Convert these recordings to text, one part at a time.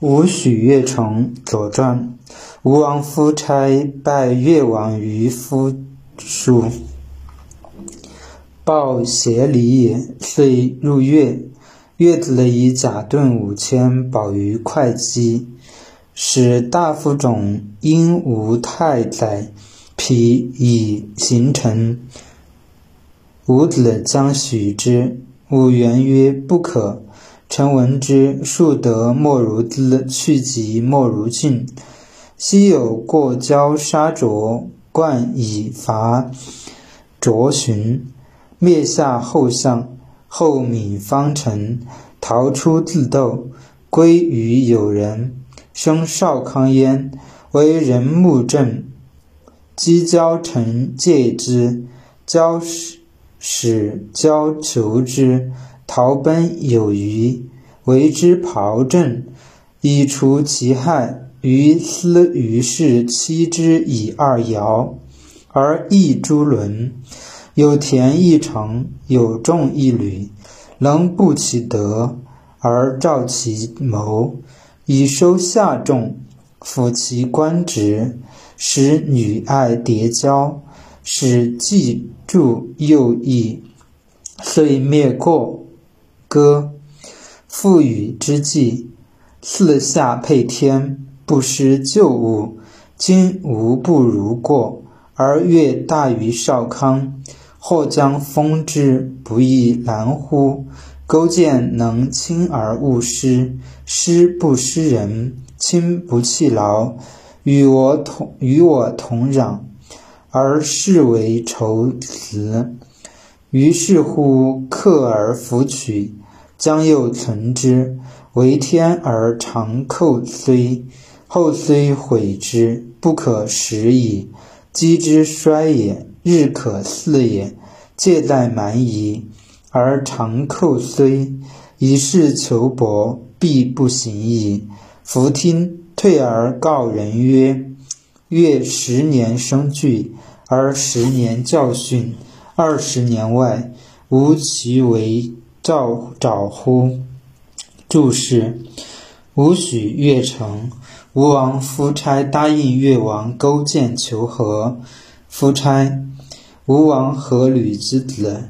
吴许越城左传，吴王夫差拜越王于夫书，报协礼也，遂入越。越子以甲盾五千保于会稽，使大夫种因吴太宰皮以行成。伍子将许之，伍元曰：“不可。”臣闻之，庶德莫如兹，去疾莫如郡。昔有过交杀卓，冠以伐卓寻，灭下后相，后闵方臣，逃出自斗，归于友人，生少康焉，为人目正。积交臣戒之，交使交求之。逃奔有余，为之刨正，以除其害。于斯于是妻之以二爻，而益诸伦。有田一城，有众一旅，能布其德，而照其谋，以收下众，辅其官职，使女爱叠交，使既助又益，遂灭过。歌，赋予之际，四下配天，不失旧物。今无不如过，而越大于少康，或将封之，不亦难乎？勾践能亲而勿失，失不失人，亲不弃劳，与我同与我同壤，而视为仇辞。于是乎，克而弗取。将又存之，为天而长寇虽，后虽毁之，不可食矣。积之衰也，日可肆也。戒在蛮夷，而长寇虽，以是求薄，必不行矣。弗听，退而告人曰：月十年生聚，而十年教训，二十年外，无其为。赵找乎？注释：吴许越城，吴王夫差答应越王勾践求和。夫差，吴王阖闾之子。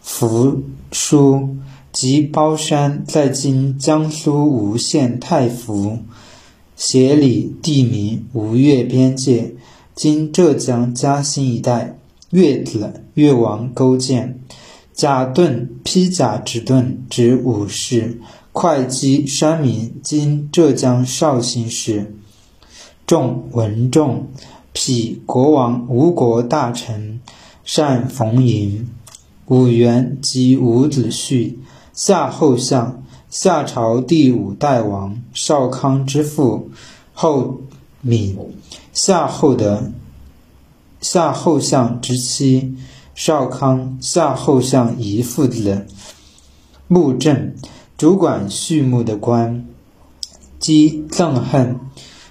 扶叔，即包山，在今江苏吴县太府。协理地名，吴越边界，今浙江嘉兴一带。越子，越王勾践。甲盾，披甲之盾，指武士。会稽山民，今浙江绍兴市。仲，文仲，匹国王，吴国大臣，善逢迎。武元，即伍子胥，夏后相，夏朝第五代王，少康之父，后闵，夏后的夏后相之妻。少康夏后相遗父子，穆正主管畜牧的官，姬憎恨，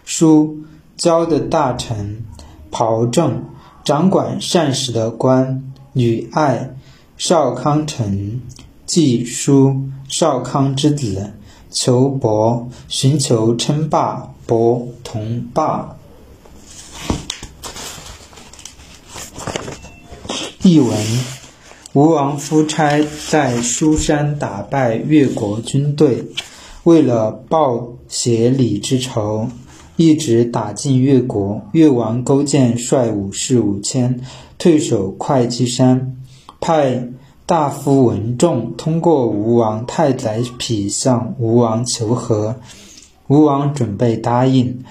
叔交的大臣，庖正掌管膳食的官，女爱。少康臣，季叔少康之子，求伯。寻求称霸，伯同霸。译文：吴王夫差在书山打败越国军队，为了报协礼之仇，一直打进越国。越王勾践率武士五千退守会稽山，派大夫文仲通过吴王太宰匹向吴王求和。吴王准备答应。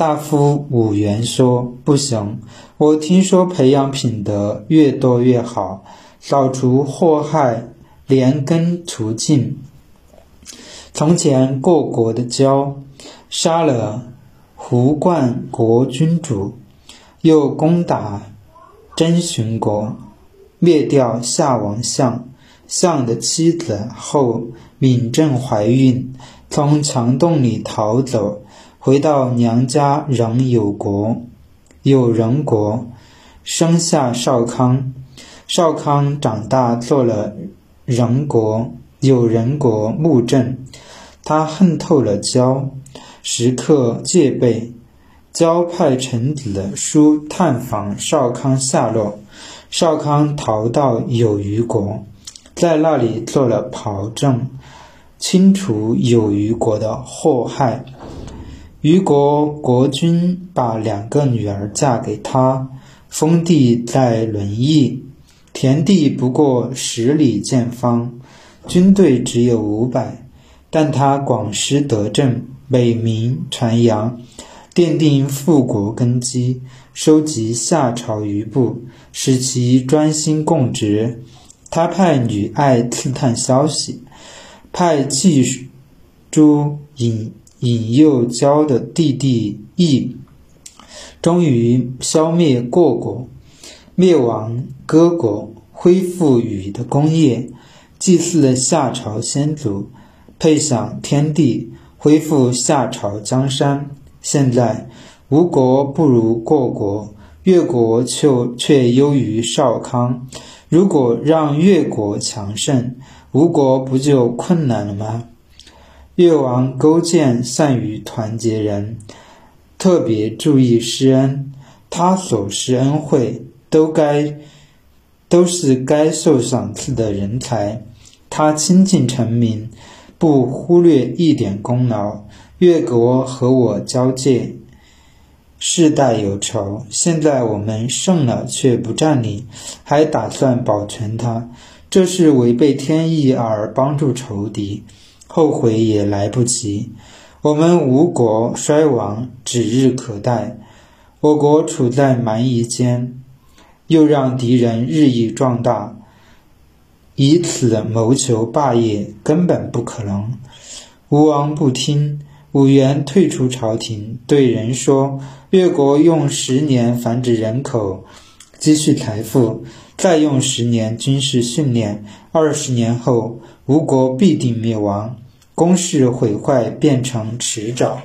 大夫武元说：“不行，我听说培养品德越多越好，扫除祸害，连根除尽。从前过国的交杀了胡冠国君主，又攻打真寻国，灭掉夏王相，相的妻子后闵正怀孕，从墙洞里逃走。”回到娘家仍有国，有人国，生下少康。少康长大做了人国，有人国穆正。他恨透了焦，时刻戒备。焦派臣子的书探访少康下落，少康逃到有虞国，在那里做了袍正，清除有虞国的祸害。虞国国君把两个女儿嫁给他，封地在轮邑，田地不过十里见方，军队只有五百，但他广施德政，美名传扬，奠定富国根基，收集夏朝余部，使其专心供职。他派女爱刺探消息，派季朱引。引诱交的弟弟义，终于消灭过国，灭亡割国，恢复禹的功业，祭祀了夏朝先祖，配享天地，恢复夏朝江山。现在吴国不如过国，越国却却优于少康。如果让越国强盛，吴国不就困难了吗？越王勾践善于团结人，特别注意施恩。他所施恩惠，都该都是该受赏赐的人才。他亲近臣民，不忽略一点功劳。越国和我交界，世代有仇。现在我们胜了，却不占领，还打算保全他，这是违背天意而帮助仇敌。后悔也来不及，我们吴国衰亡指日可待。我国处在蛮夷间，又让敌人日益壮大，以此谋求霸业，根本不可能。吴王不听，武元退出朝廷，对人说：“越国用十年繁殖人口，积蓄财富，再用十年军事训练，二十年后，吴国必定灭亡。”公式毁坏变成迟早。